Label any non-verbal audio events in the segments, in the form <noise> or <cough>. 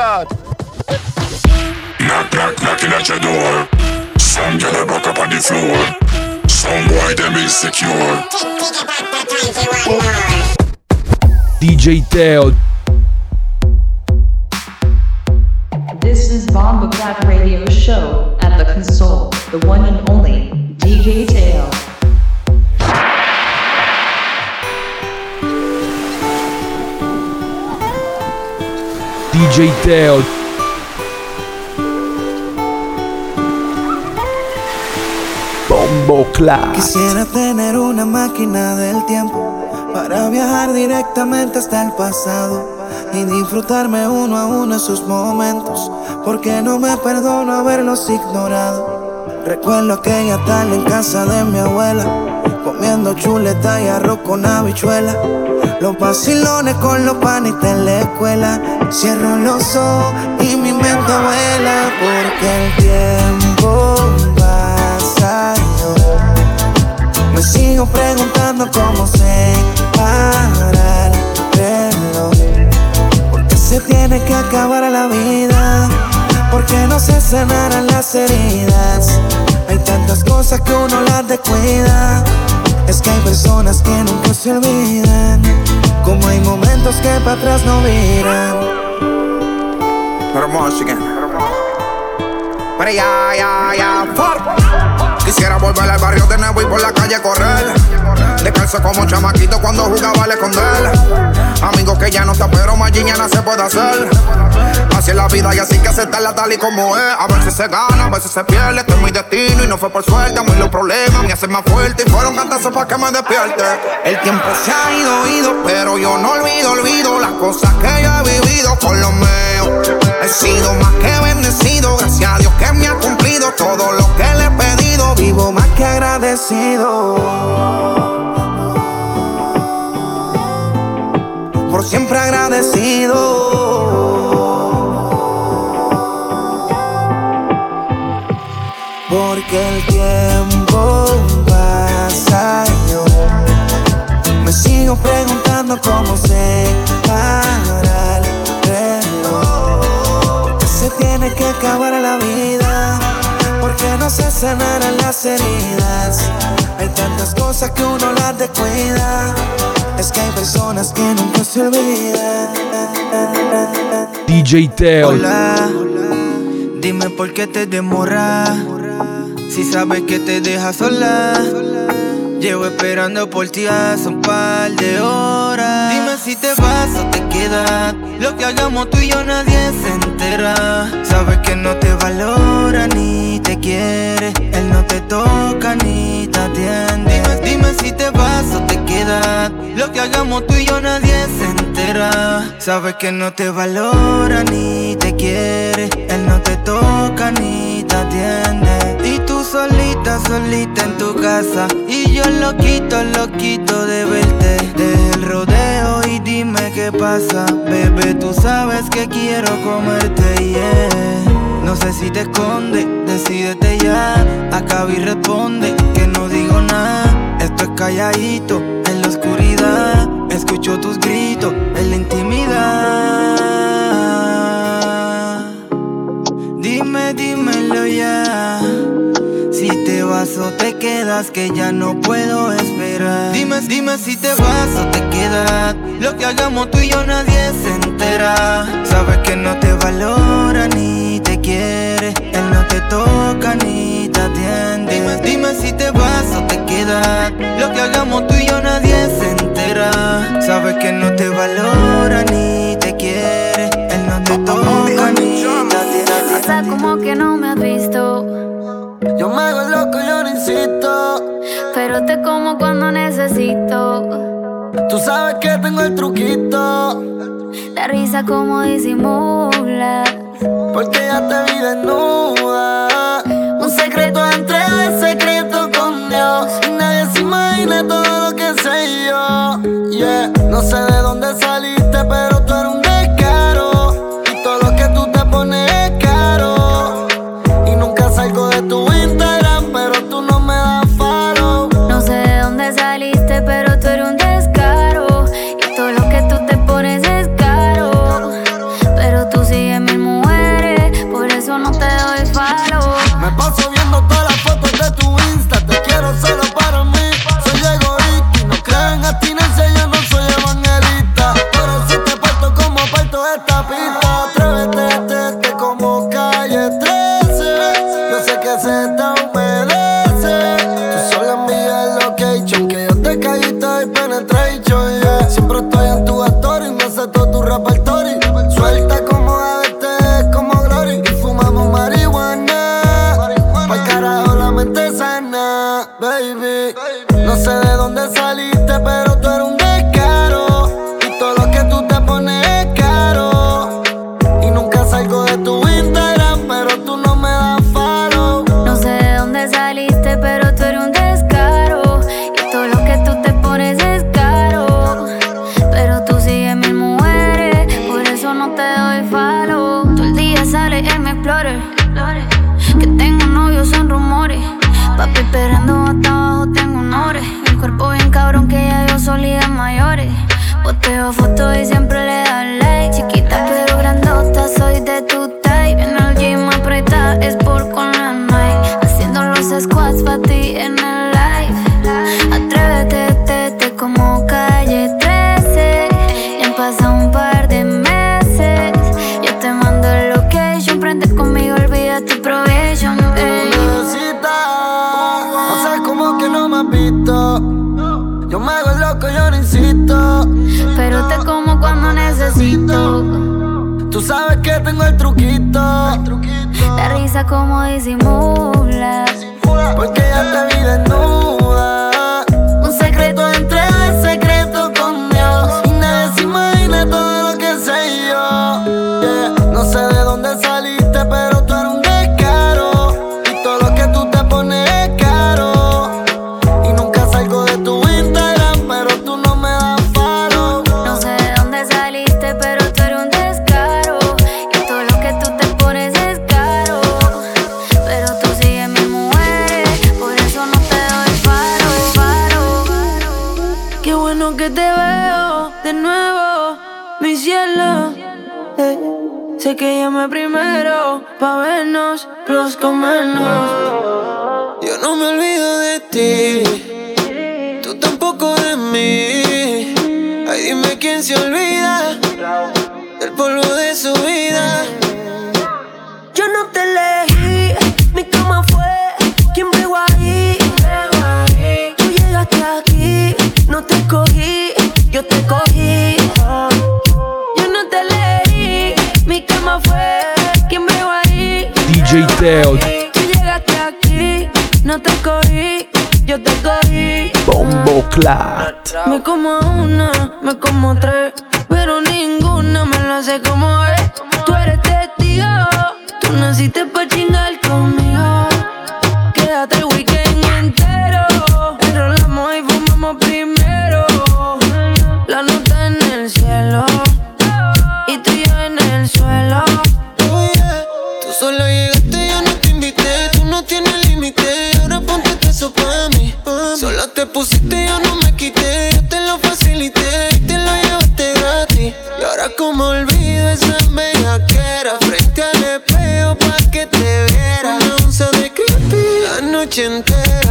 that? Knock, knock, knocking at your door. Some get a back up on the floor. Some boy them insecure. DJ Teo. This is Bomba Clap Radio Show at the console, the one and only DJ Teo. DJ Teo. Bombo. Quisiera tener una máquina del tiempo para viajar directamente hasta el pasado y disfrutarme uno a uno esos momentos, porque no me perdono haberlos ignorado. Recuerdo aquella tarde en casa de mi abuela, comiendo chuleta y arroz con habichuela. Los vacilones con los panitas en la escuela. Cierro los ojos y mi mente vuela, porque el tiempo pasa yo. Me sigo preguntando cómo se para el reloj. Porque se tiene que acabar la vida porque no se sanarán las heridas. Hay tantas cosas que uno las descuida. Es que hay personas que nunca se olvidan, como hay momentos que para atrás no miran. Pero ya, ya, ya. Quisiera volver al barrio de nuevo y por la calle correr. Descalzo como chamaquito cuando jugaba al esconder. Amigos que ya no está, pero mañana se puede hacer. Así es la vida y así que aceptarla tal y como es. A veces se gana, a veces se pierde. Este es mi destino y no fue por suerte. A mí los problemas me hacen más fuerte y fueron cantazos para que me despierte. El tiempo se ha ido, ido, pero yo no olvido, olvido las cosas que yo he vivido con los míos. He sido más que bendecido, gracias a Dios que me ha cumplido todo lo que le he pedido. Vivo más que agradecido. Siempre agradecido. Porque el tiempo pasa y yo me sigo preguntando cómo se para el reloj. Se tiene que acabar la vida porque no se sanarán las heridas. Hay tantas cosas que uno las descuida. Es que hay personas que nunca se olvidan. DJ Teo. Hola, dime por qué te demoras. Si sabes que te dejas sola. Llevo esperando por ti hace un par de horas. Dime si te vas o te quedas. Lo que hagamos tú y yo nadie se entera. Sabes que no te valora ni quiere. Él no te toca ni te atiende. Dime, dime si te vas o te quedas. Lo que hagamos tú y yo nadie se entera. Sabes que no te valora ni te quiere. Él no te toca ni te atiende. Y tú solita, solita en tu casa. Y yo loquito, loquito de verte. Dime qué pasa. Bebé, tú sabes que quiero comerte, yeah. No sé si te esconde, decídete ya. Acaba y responde que no digo nada. Esto es calladito en la oscuridad. Escucho tus gritos en la intimidad. Dime, dímelo ya. Si te vas o te quedas, que ya no puedo esperar. Dime, dime si te vas o te quedas. Lo que hagamos tú y yo nadie se entera. Sabes que no te valora ni te quiere. Él no te toca ni te atiende. Dime, dime si te vas o te quedas. Lo que hagamos tú y yo nadie se entera. Sabes que no te valora ni te quiere. Él no te toca ni te atiende. Pasa como que no me has visto. Yo me hago loco, yo no insisto. Pero te como cuando necesito. Tú sabes que tengo el truquito. La risa como disimula. Porque ya te vi desnuda. Un secreto entre el secreto con Dios. Y nadie se imagina todo lo que sé yo. Yeah, no sé de dónde saliste, pero bueno que te veo de nuevo, mi cielo. Eh, sé que llamé primero pa' vernos, los comernos. Yo no me olvido de ti, tú tampoco de mí. Ay, dime quién se olvida del polvo de su vida. DJ Tú llegaste aquí, no te cogí, yo te cogí. Bombo Clat. Me como una, me como tres, pero ninguna me lo hace como es. Tú eres testigo, tú naciste pa' chingar conmigo. entera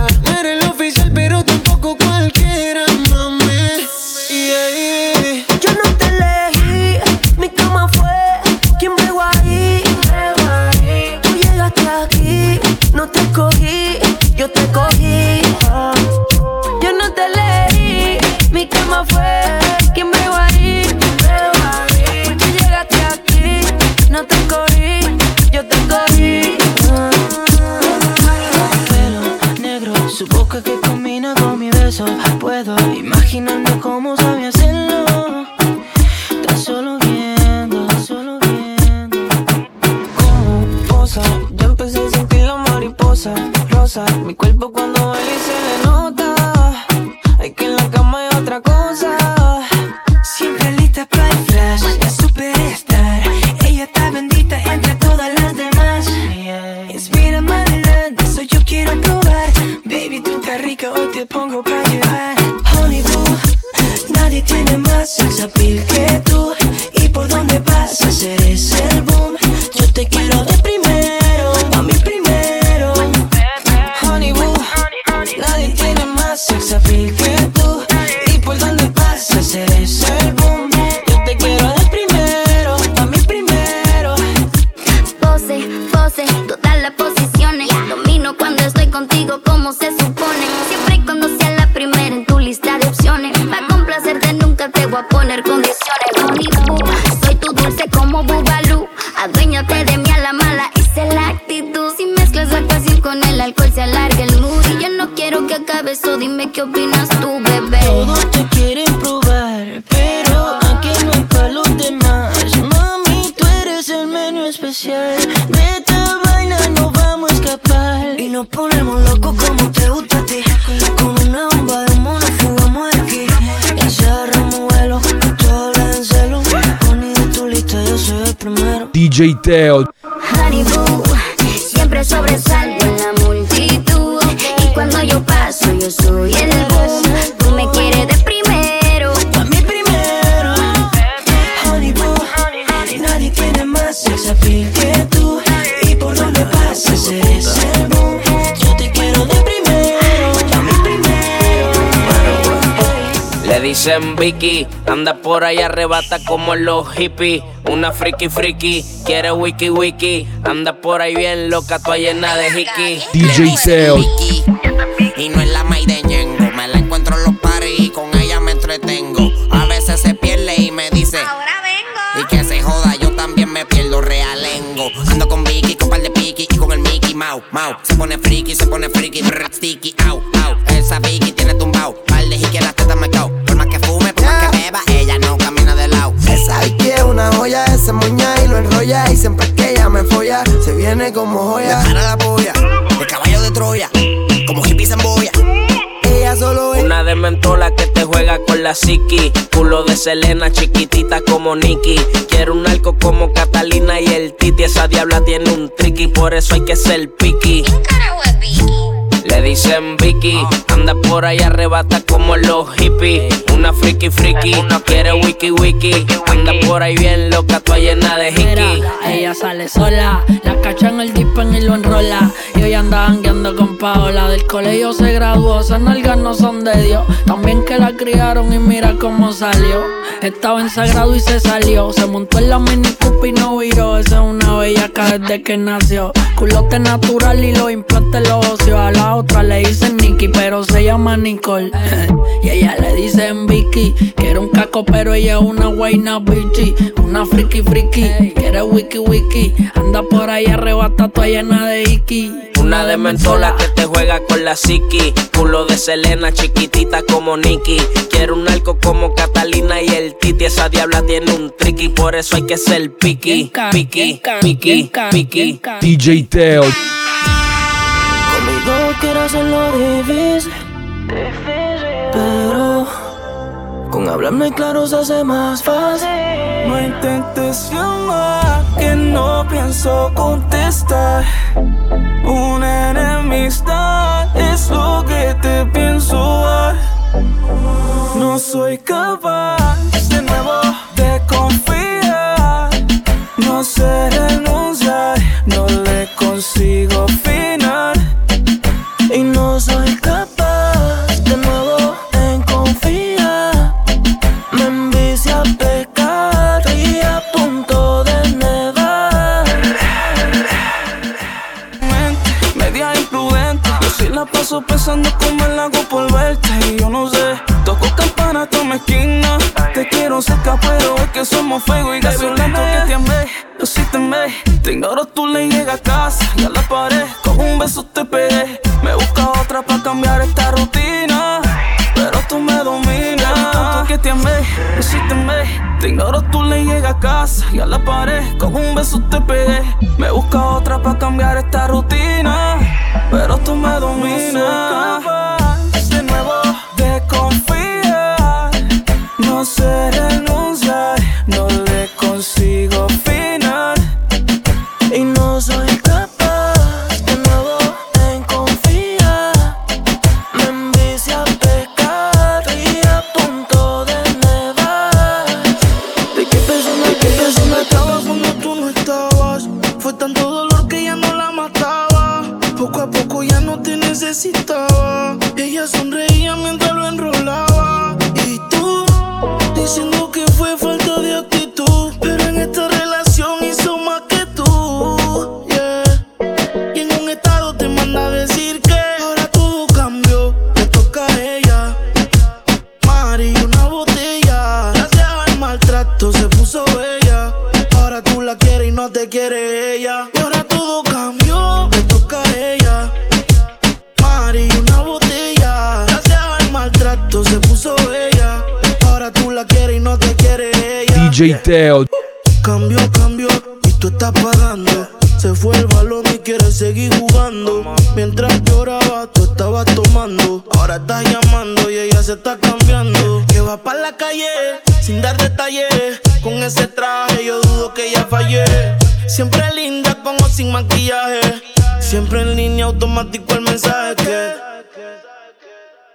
más sex appeal que tú. Y por donde pases eres el boom. Yo te quiero de primero, a mí primero. Le dicen Vicky, anda por ahí arrebata como los hippies. Una friki friki, quiere wiki wiki. Anda por ahí bien loca, toda llena de hiki. DJ Teo. Vicky, Y no es Ando con Vicky, con par de piqui y con el Mickey Mau, Mau. Se pone friki, se pone friki, brr, sticky, au, au. Esa Vicky tiene tumbao, par de jique las tetas me cao. Por más que fume, por más que beba, ella no camina de lado. Esa Vicky es una joya, ese moña y lo enrolla. Y siempre que ella me folla, se viene como joya. Para la polla, el caballo de Troya, como hippies en boya. Ella solo es Una de mentola que te juega con la psiqui. Culo de Selena, chiquitita como Nicky. Quiero un arco como Catalina y el Titi. Esa diabla tiene un tricky, por eso hay que ser piqui. Le dicen Vicky, anda por ahí arrebata como los hippies. Una friki friki, no quiere wiki wiki. Anda por ahí bien loca, toda llena de hiki. Ella sale sola, la cacha en el dipen y lo enrola. Y hoy anda jangueando con Paola. Del colegio se graduó, esas nalgas no son de Dios. También que la criaron y mira cómo salió. Estaba en sagrado y se salió. Se montó en la mini Cooper y no viró. Esa es una bellaca desde que nació. Culote natural y los implantes los ocio. Otra le dicen Nicky, pero se llama Nicole. <laughs> y ella le dicen Vicky. Que era un caco, pero ella es una guayna bichi. Una friki friki. Quiere wiki wiki. Anda por ahí arrebata toda llena de iki. Una de mentola que te juega con la psiqui. Culo de Selena, chiquitita como Nicky. Quiero un arco como Catalina y el Titi. Esa diabla tiene un tricky, por eso hay que ser piqui. Piqui, piqui, piqui. DJ Teo. Conmigo quiero hacerlo difícil. Pero con hablarme claro se hace más fácil. No intentes llamar, que no pienso contestar. Una enemistad es lo que te pienso dar. No soy capaz de nuevo de confiar. No sé renunciar, no le consigo final. Somos fuego y gasolina. que te amé, yo sí te ignoro, tú le llegas a casa y la pared. Con un beso te pegué. Me busca otra para cambiar esta rutina. Pero tú me dominas. Tanto que te amé, amé. Te ignoro, tú le llegas a casa y a la pared. Con un beso te pegué. Me busca otra para cambiar esta rutina. Pero tú me dominas. de nuevo de confiar. No sé renunciar, no le consigo Poco a poco ya no te necesitaba. DJ Teo. Cambio, cambio, y tú estás pagando. Se fue el balón y quieres seguir jugando. Mientras lloraba, tú estabas tomando. Ahora estás llamando y ella se está cambiando. Que va para la calle sin dar detalles. Con ese traje yo dudo que ya fallé. Siempre linda con o sin maquillaje. Siempre en línea automático el mensaje.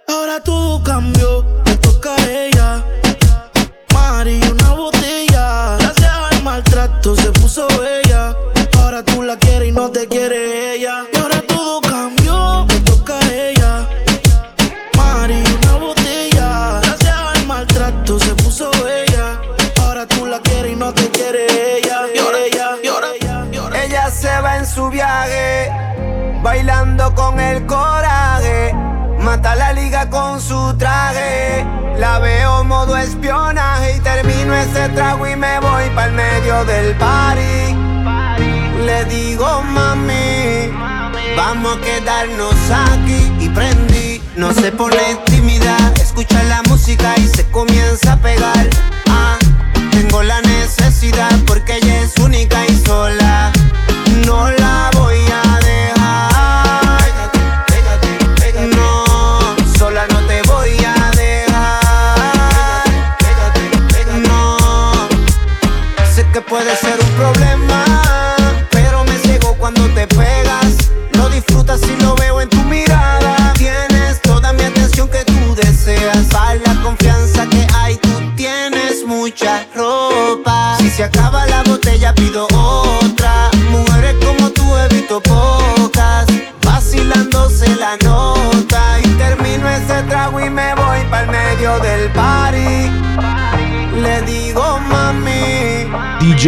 Ahora tú cambió Con el coraje, mata la liga con su traje. La veo modo espionaje y termino ese trago y me voy para el medio del party. Le digo mami, vamos a quedarnos aquí y prendí. No se pone tímida, escucha la música y se comienza a pegar. Ah, tengo la necesidad porque ella es única y sola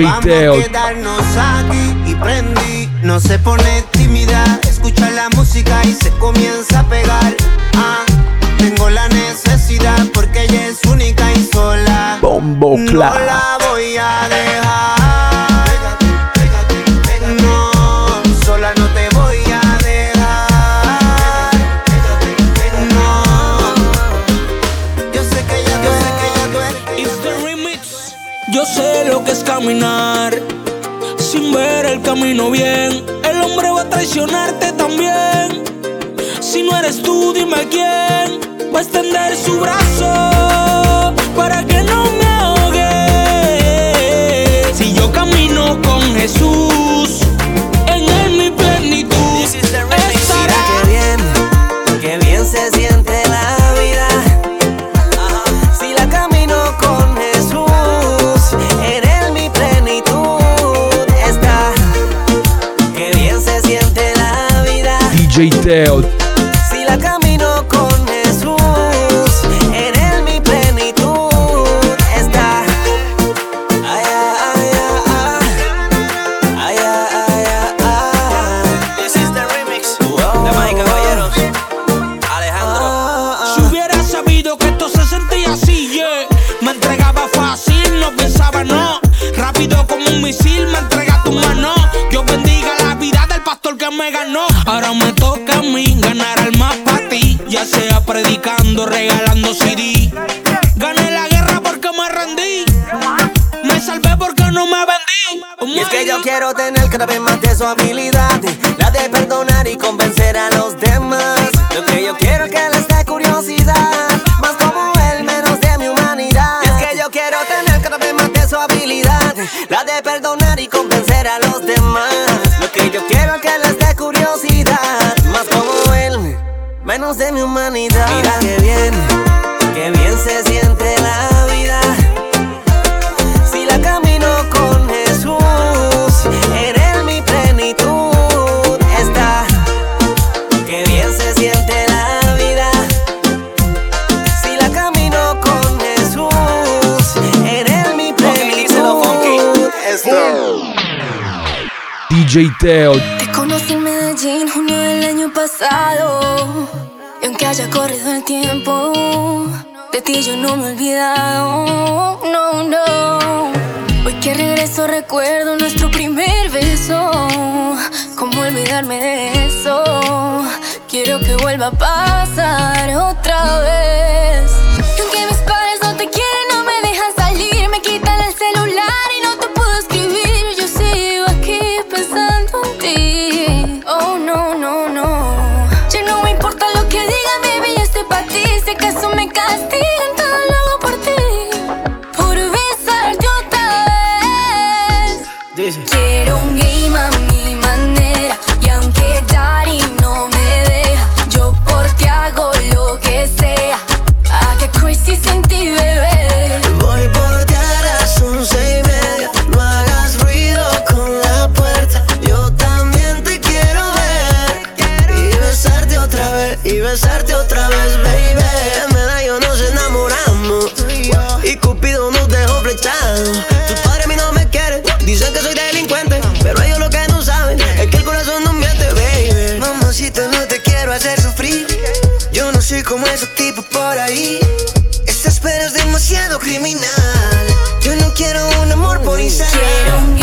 Vamos a quedarnos aquí y prendí. No se pone tímida, escucha la música y se comienza a pegar. Ah, tengo la necesidad porque ella es única y sola. Bombo No la voy a dejar. sin ver el camino bien. El hombre va a traicionarte también. Si no eres tú, dime quién va a extender su brazo para que no me ahogue. Si yo camino con Jesús. detailed Hotel todo lo por ahí. Esta espera es demasiado criminal. Yo no quiero un amor por Instagram.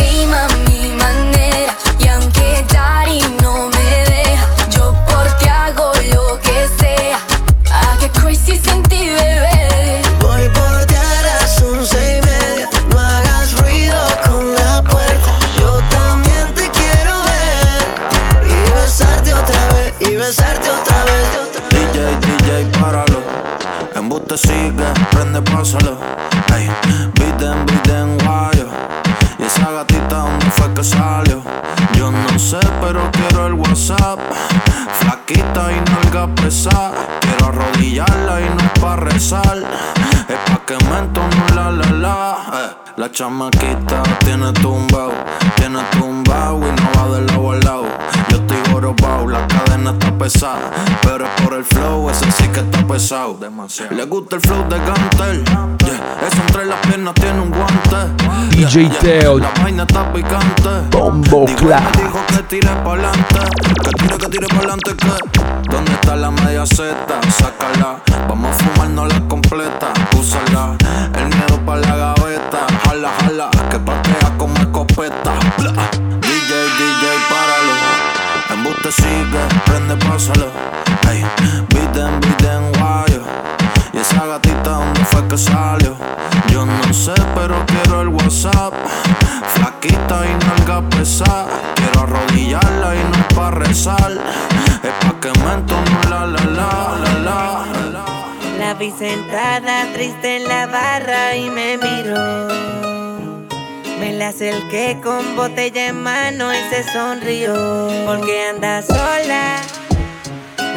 Chamaquita tiene tumbao, tiene tumbao y no va de lado al lado. Yo estoy jorobao, la cadena está pesada. Pero es por el flow, ese sí que está pesado. Demasiado. Le gusta el flow de Gantel. Yeah. Eso entre las piernas tiene un guante. DJ Teo. La vaina está picante. Bombo Digo, Clat. me dijo que tire. Que tire, tire pa'lante, que. ¿Dónde está la media Z? Sácala. Vamos a fumarnos la completa. Úsala. El miedo pa' la gaveta. Jala, jala. Que patea como escopeta. Bla. DJ, DJ, páralo. Embuste sigue, prende, pásalo. Ey, Biden, Biden, guayo. Y esa gatita, ¿dónde fue que salió? Yo no sé, pero quiero el WhatsApp. Flaquita y nalga. Quiero arrodillarla y no pa' rezar. Es pa' que me la la la la la. La vi sentada triste en la barra y me miró. Me la acerqué con botella en mano y se sonrió. Porque anda sola,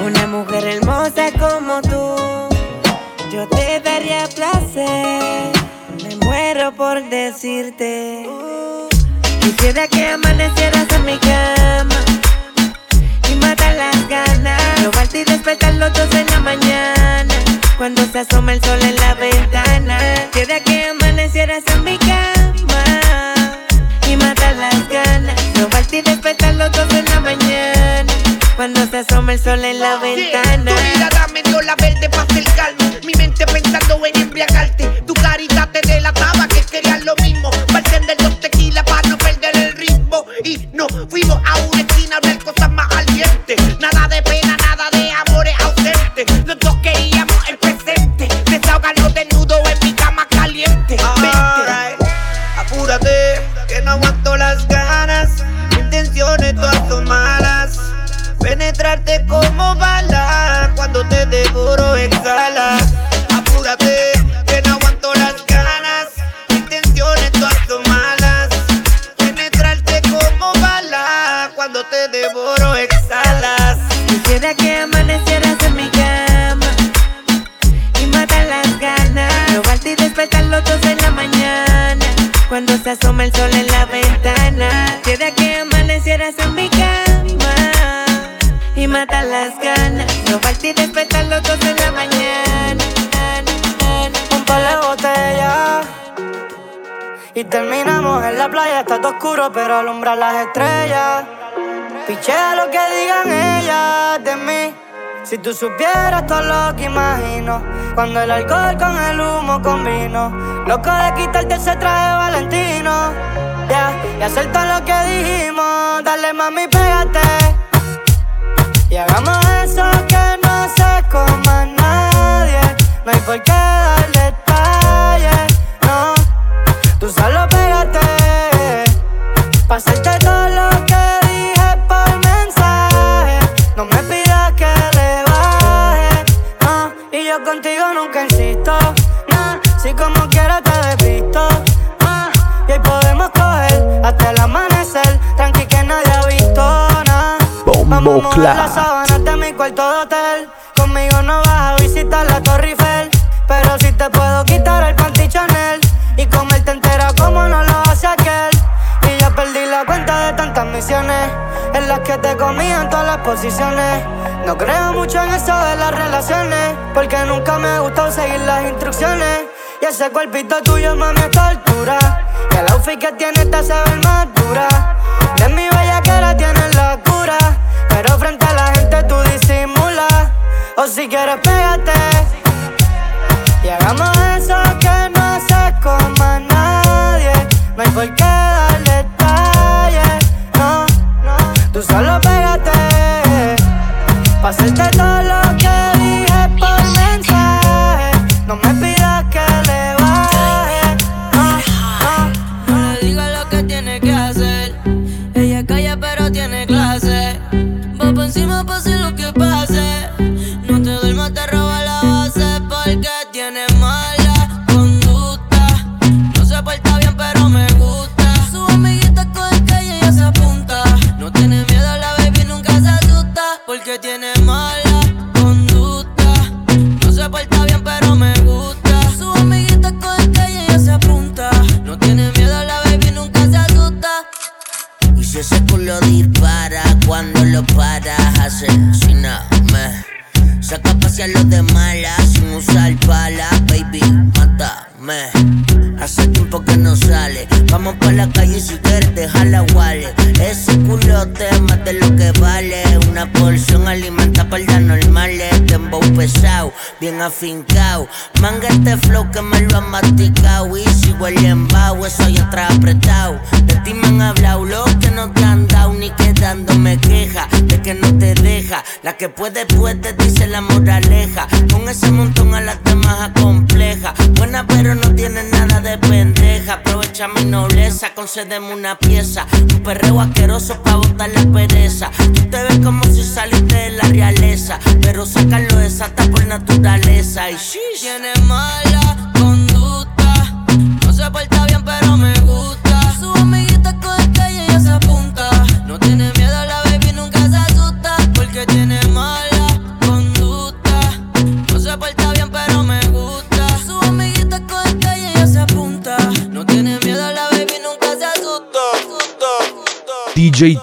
una mujer hermosa como tú. Yo te daría placer, me muero por decirte. Quisiera que amanecieras en mi cama y matar las ganas. Robarte y despertar los dos en la mañana. Cuando se asoma el sol en la ventana. Quisiera que amanecieras en mi cama y matar las ganas. Robarte y despertar los dos en la mañana. Cuando se asoma el sol en la ventana. Tu mirada me dio la verde para acercarme. Mi mente pensando en embriagarte. Tu carita te delataba que querías lo mismo. Y nos fuimos a una oscuro pero alumbra las estrellas. Pichea lo que digan ellas de mí. Si tú supieras todo lo que imagino Cuando el alcohol con el humo combino. Loco de quitarte ese traje valentino. Yeah, Y hacer todo lo que dijimos Dale mami, pégate. Y hagamos eso que no se coma nadie. No hay por qué Pasarte todo lo que dije por mensaje. No me pidas que le baje. Ah. Y yo contigo nunca insisto. Nah, si como quiera te despisto. Ah, y hoy podemos coger hasta el amanecer. Tranqui que nadie ha visto nada. Vamos a mover las sábanas de mi cuarto de. Que te comí en todas las posiciones. No creo mucho en eso de las relaciones. Porque nunca me gustó seguir las instrucciones. Y ese cuerpito tuyo, mami, es tortura. Y el outfit que tienes te hace ver más dura.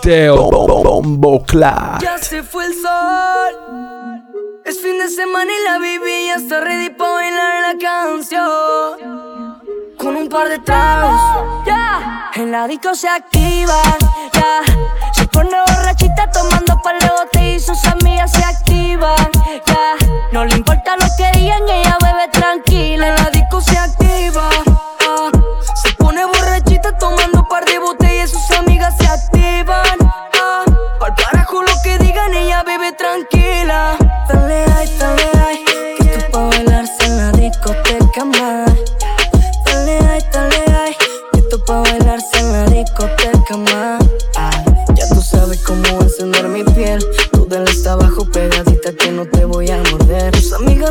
Bombo Clat. Ya se fue el sol. Es fin de semana y la baby ya está ready para bailar la canción. Con un par de tragos, ya. El ladito se activa, ya. Se pone borrachita tomando par de botellas y sus amigas se activan, ya. No le importa lo que digan, ella bebe tranquila. El ladito se activa, ah. Se pone borrachita tomando par de botellas y sus amigas se activan.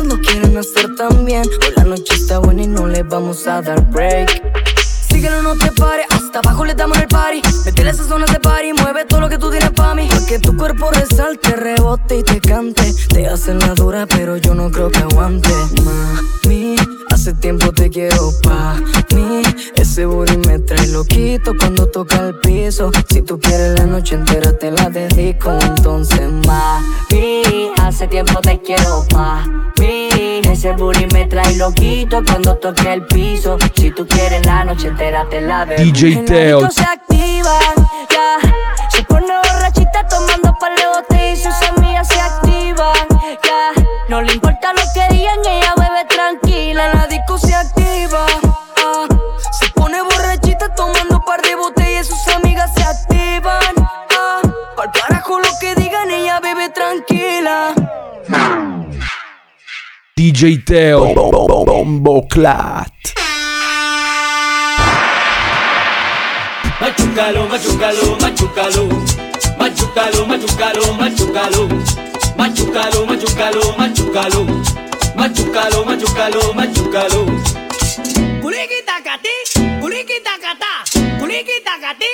Amigas quieren hacer también. Hoy la noche está buena y no le vamos a dar break. Síguelo, no te pares, hasta abajo le damos el party. Métele esas zonas de party, mueve todo lo que tú tienes pa' mí. Porque tu cuerpo resalte, rebote y te cante. Te hacen la dura, pero yo no creo que aguante. Mami, hace tiempo te quiero pa' mí. Ese booty me trae loquito cuando toca el piso. Si tú quieres la noche entera, te la dedico. Entonces, mami, hace tiempo te quiero pa' mí. Ese booty me trae loquito cuando toque el piso. Si tú quieres la noche entera, te la. DJ Teo. Se activa, ya. Se pone borrachita tomando par de botellas y sus amigas se activan, ya. No le importa lo que digan, ella bebe tranquila. La disco se activa, ah. Se pone borrachita tomando par de botellas y sus amigas se activan, ah. Pa'l carajo lo que digan, ella bebe tranquila. DJ Teo Bombo Clat. Machucalo, machucalo, machucalo. Machucalo, machucalo, machucalo. Machucalo, machucalo, machucalo. Machucalo, machucalo, machucalo. Kuliki takati, kuliki takata. Kuliki takati,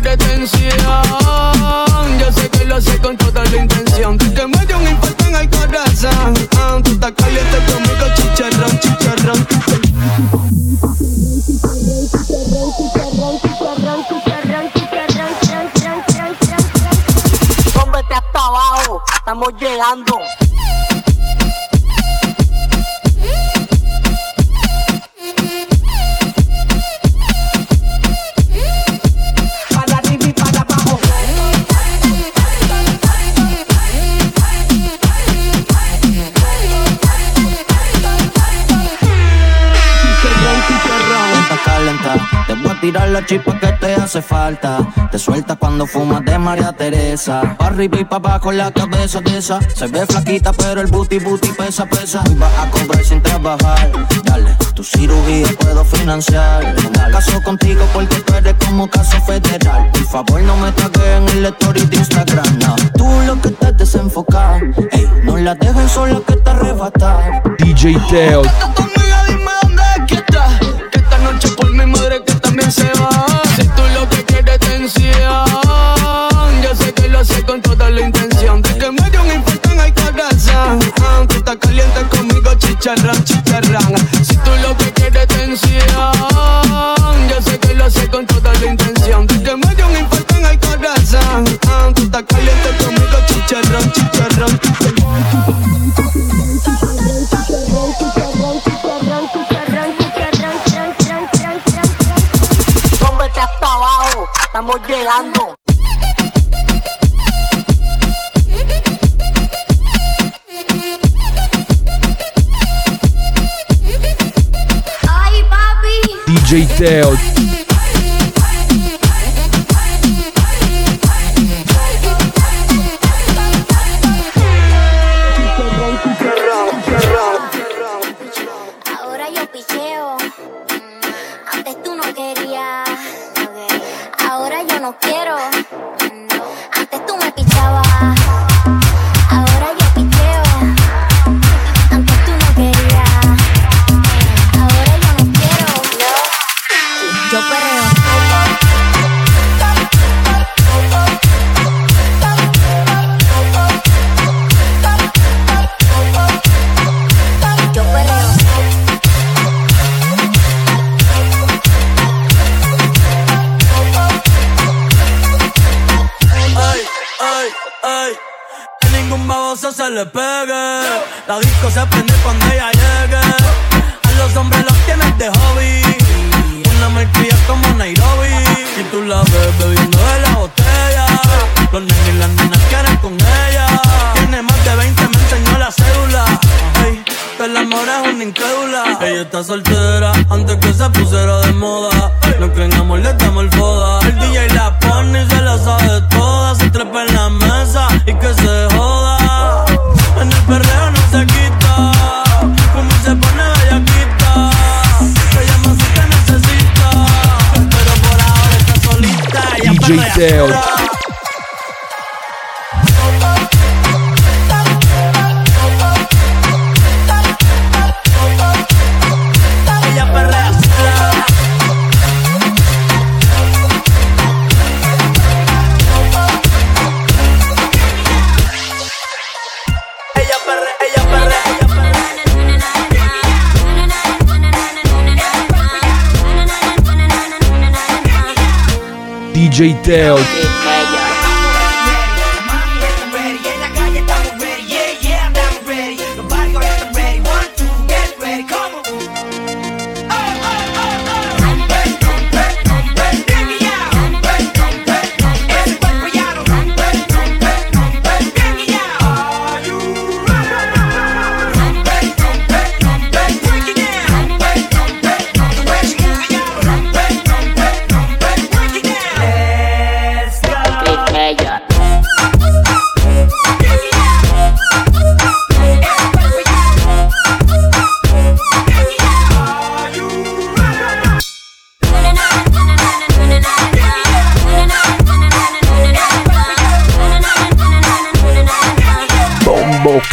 detención. Yo sé que lo hace con toda la intención. Que me dio un infarto en el corazón. Ah, tú estás caliente conmigo, chicharrón. Cómete hasta abajo, estamos llegando. Tirar la chispa que te hace falta. Te sueltas cuando fumas de María Teresa. Pa' arriba y pa' abajo la cabeza de esa. Se ve flaquita, pero el booty booty pesa, pesa. Vas a cobrar sin trabajar. Dale, tu cirugía puedo financiar. Dale. Caso contigo porque tú eres como caso federal. Por favor, no me tagues en el story de Instagram. No. Tú lo que estás desenfocado. Ey, no la dejes sola que te arrebata. DJ Teo. Dime dónde es que estás. Que esta noche por mi madre se va. Si tú lo que quieres tensión. Yo sé que lo hace con toda la intención. De que me dio un infarto en el corazón. Ah, tú estás caliente conmigo, chicharrón, chicharrón. Si tú lo que quieres tensión. Yo sé que lo hace con toda la intención. De que me dio un infarto en el corazón. Tú estás caliente conmigo, chicharrón, chicharrón. Estamos llegando. Ay, papi. DJ Teo. DJ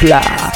Teo.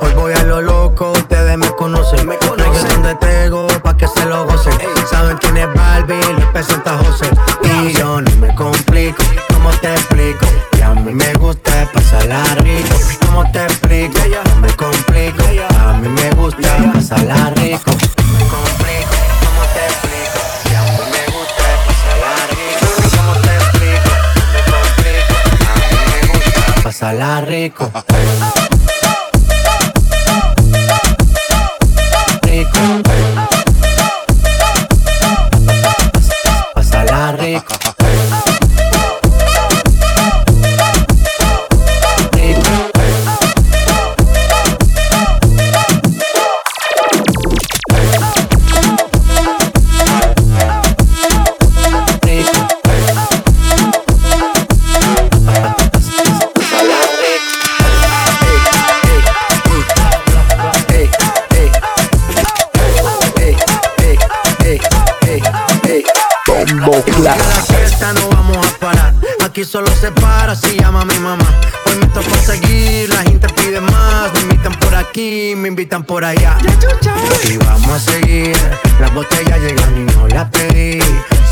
Hoy voy a lo loco, ustedes me conocen. Me conocen. donde tengo pa' que se lo gocen. Saben quién es Barbie, le presenta José. Y yo no me complico, ¿cómo te explico? Que a mí me gusta pasarla rico. ¿Cómo te explico? No me complico, a mí me gusta pasarla rico. No me complico, ¿cómo te explico? Que a mí me gusta rico. ¿Cómo te explico? Me complico, a mí me gusta pasarla rico. Y vamos a seguir, las botellas llegan y no las pedí.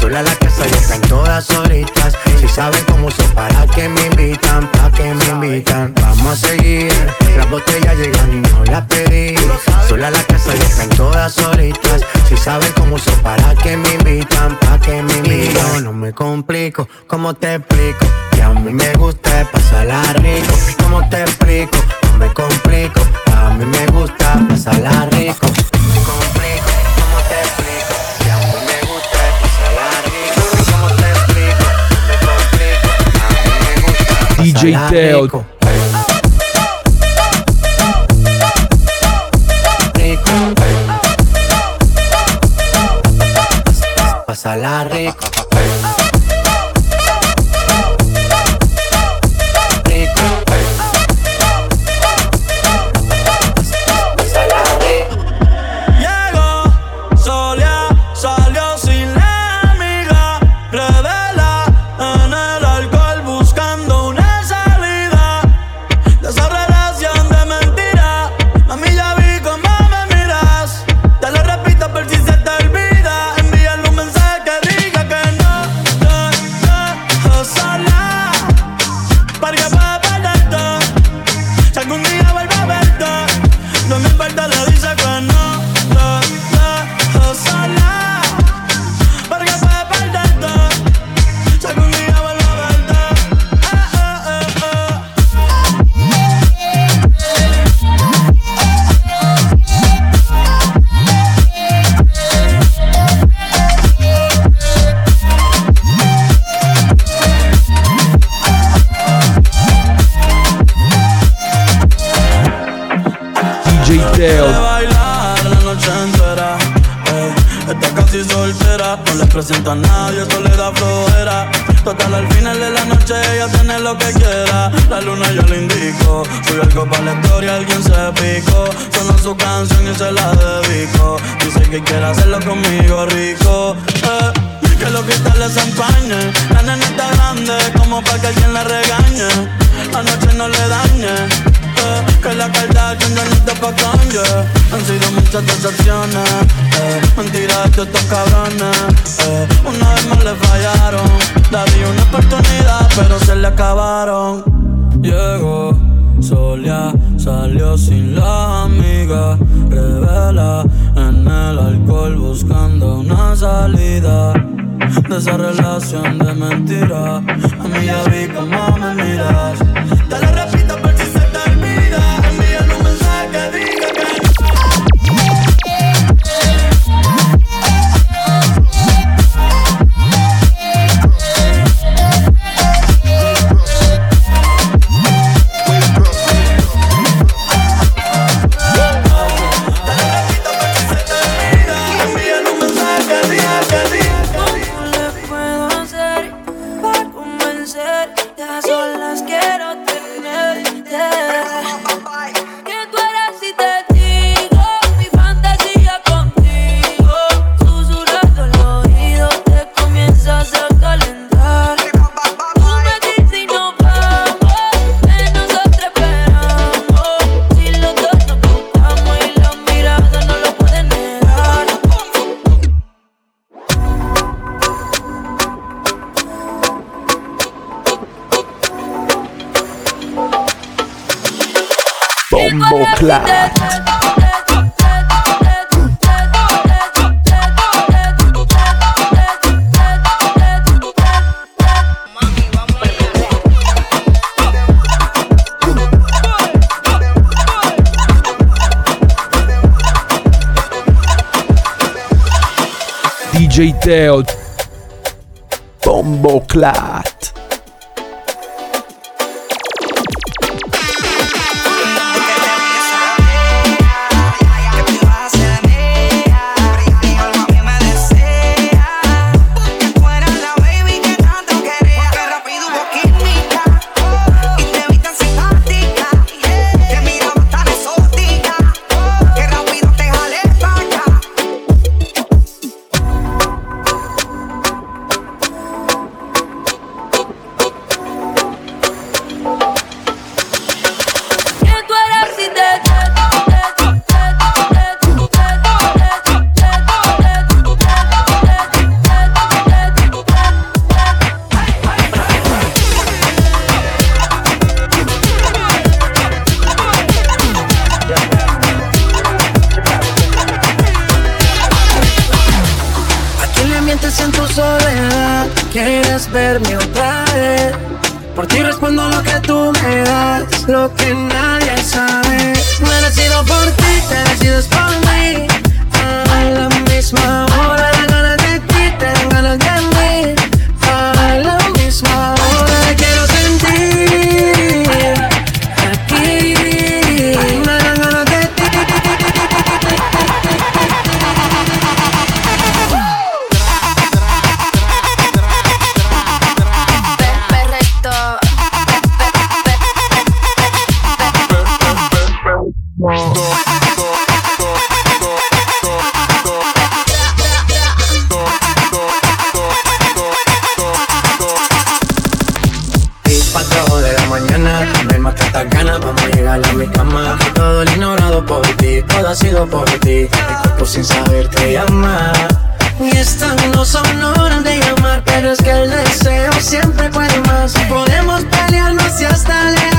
Sola la casa y están todas solitas. Si saben cómo son, para que me invitan, para que me invitan. Vamos a seguir, las botellas llegan y no las pedí. Sola la casa y están todas solitas. Si saben cómo son, para que me invitan, para que me invitan. Yo no me complico, ¿cómo te explico? DJ Teo. Rico. vida estos cabrones. Eh. Una vez más le fallaron. Daría una oportunidad, pero se le acabaron. Llegó, solía, salió sin las amigas. Revela en el alcohol buscando una salida. De esa relación de mentira, a mí ya vi cómo me miras. Club. deseo siempre puede más. Podemos pelearnos y hasta lejos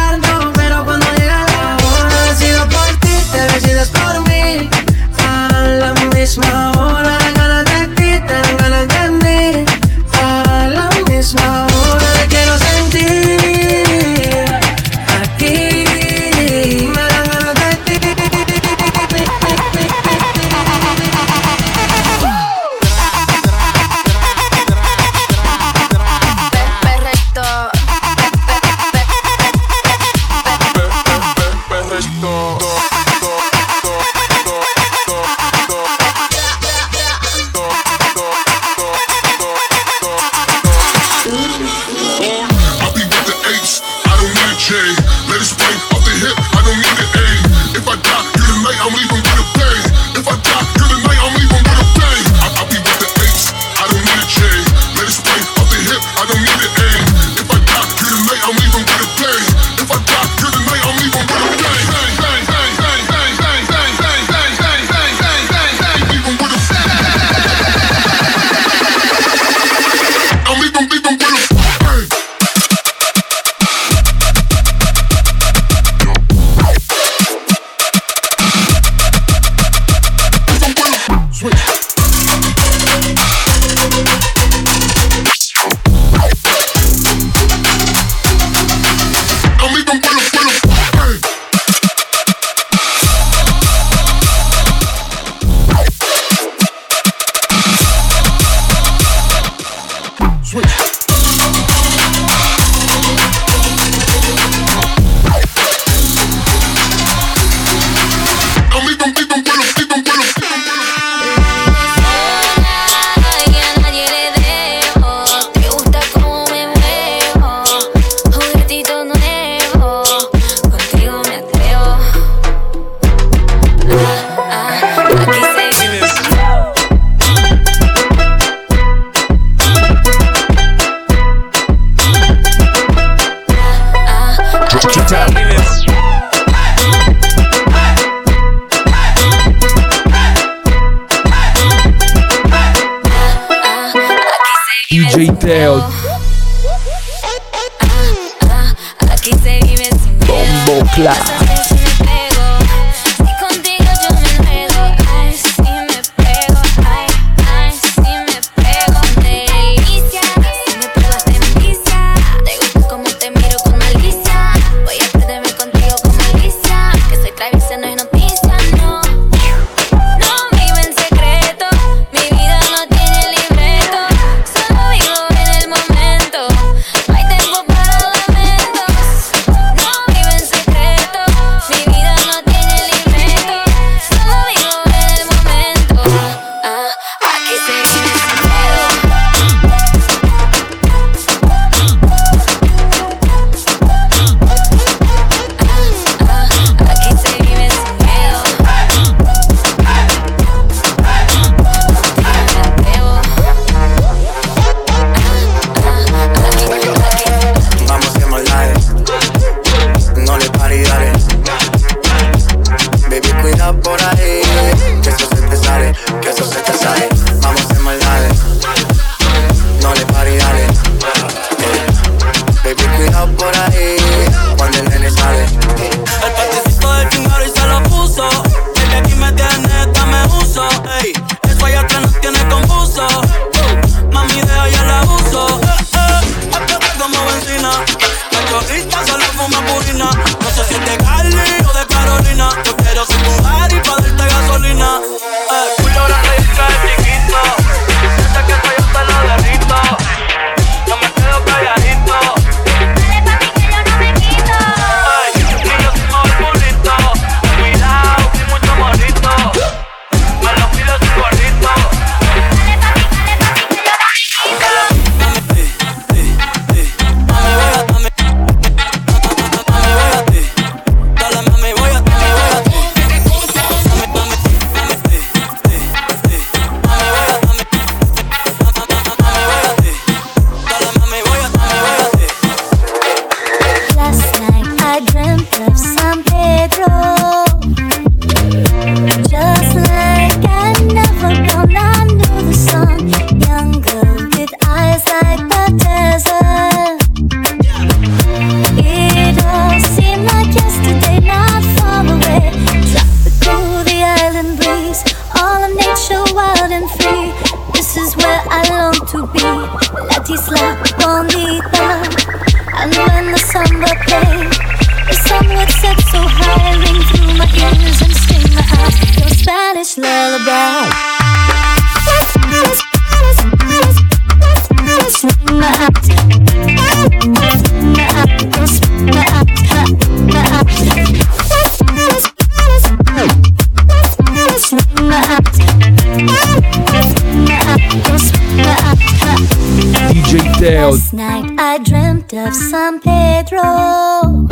DJ Last night I dreamt of San Pedro.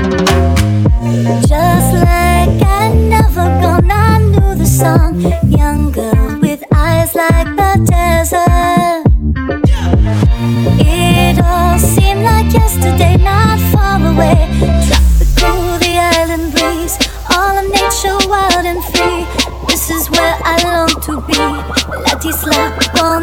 Just like I never gone, I knew the song. Young girl with eyes like the desert. It all seemed like yesterday, not far away. Tropical, the island breeze, all of nature wild and free. This is where I long to be, La Isla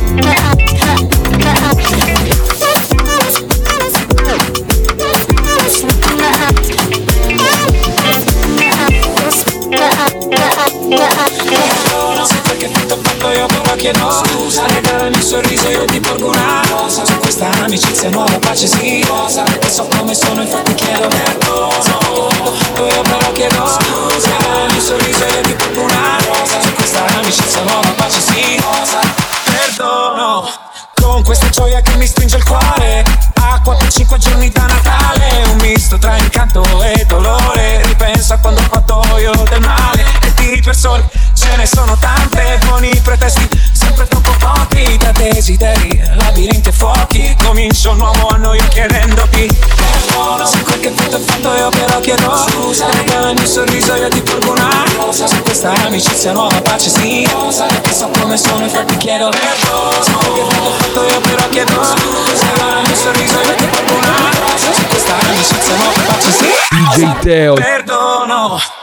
chiedo scusa Regala il mio sorriso io ti porgo una rosa. Su questa amicizia nuova pace sì cosa E so come sono infatti chiedo perdono. Perché ti io però chiedo? Scusa Regala il mio sorriso io ti porgo una rosa. Su questa amicizia nuova pace sì cosa Perdono Con questa gioia che mi stringe il cuore. A 4-5 giorni da Natale. Un misto tra incanto e dolore. Ripenso a quando ho fatto io del male. E di persone ce ne sono tante Con i pretesti sempre troppo pochi Da desideri, labirinti e fuochi Comincio un nuovo anno io chiedendoti Perdono Se quel che fatto è fatto io però chiedo Scusa. Regala il mio sorriso io ti porgo una rosa. Su questa amicizia nuova pace sì. Rosa E so come sono infatti chiedo perdono Se quel che fatto è fatto io però chiedo Scusa. Regala il mio sorriso io ti porgo una rosa. Su questa amicizia nuova pace sì. DJ Teo. Perdono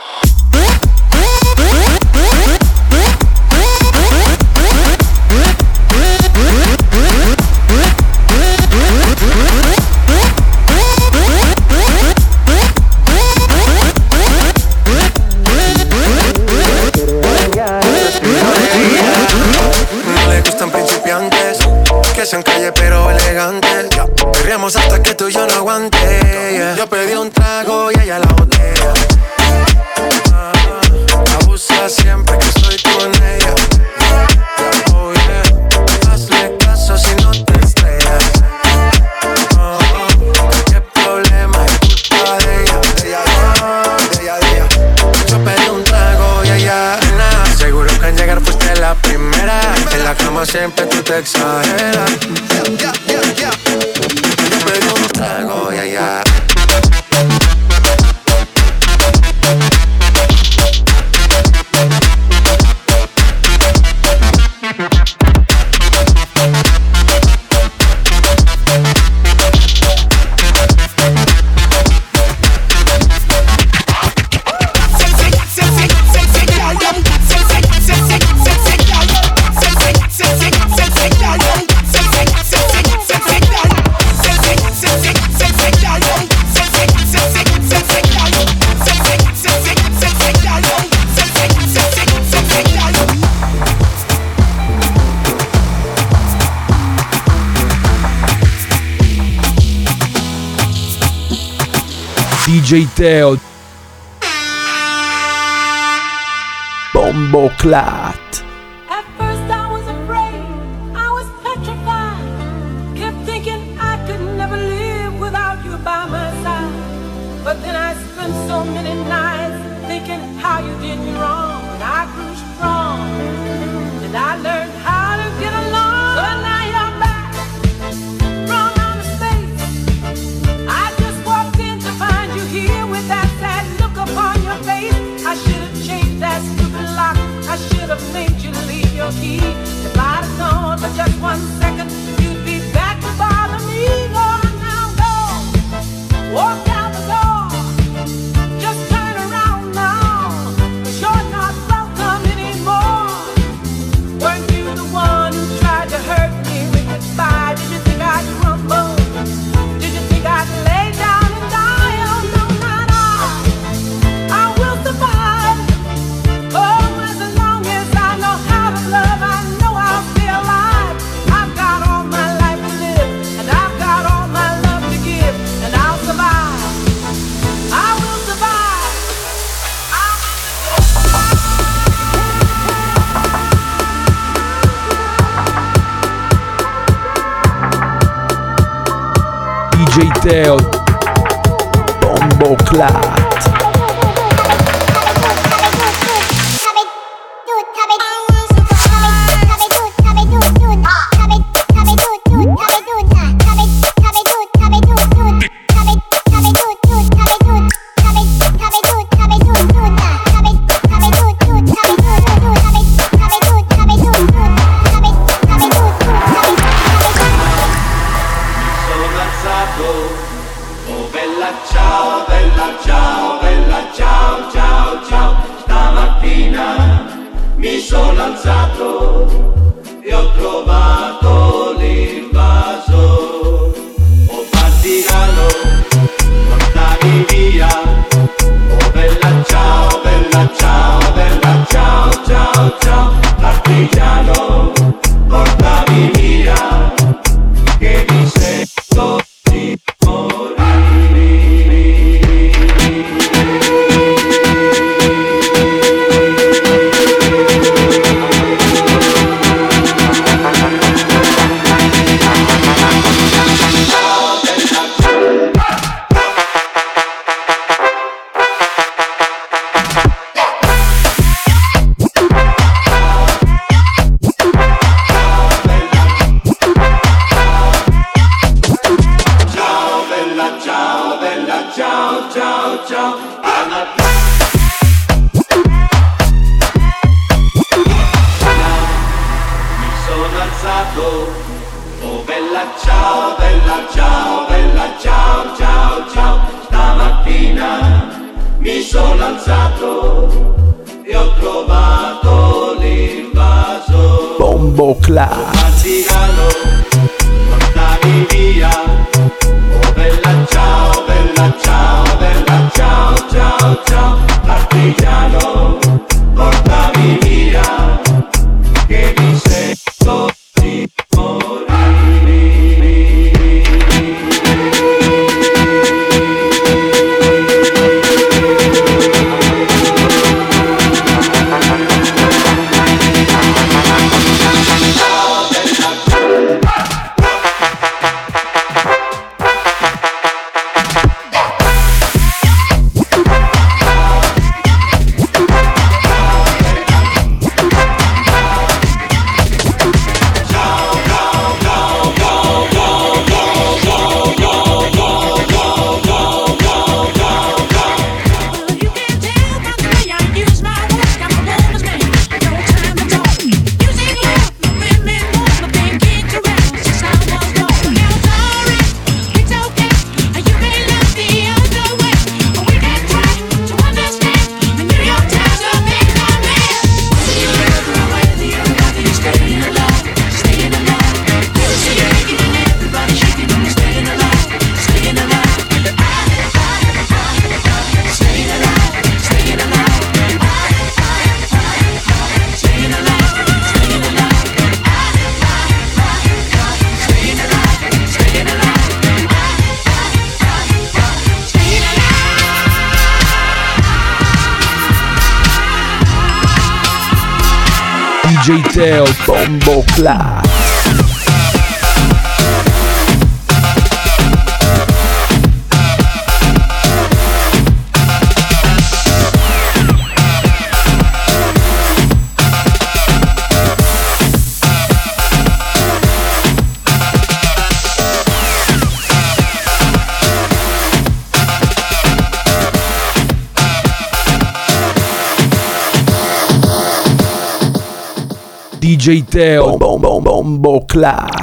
you by my side. But then I spent so many nights thinking how you did me wrong. I grew strong, and I learned how Hotel alzato e ho trovato l'invasore. Rainbow Club. DJ Théo. Bon, bon, bon, bon, bon, clair.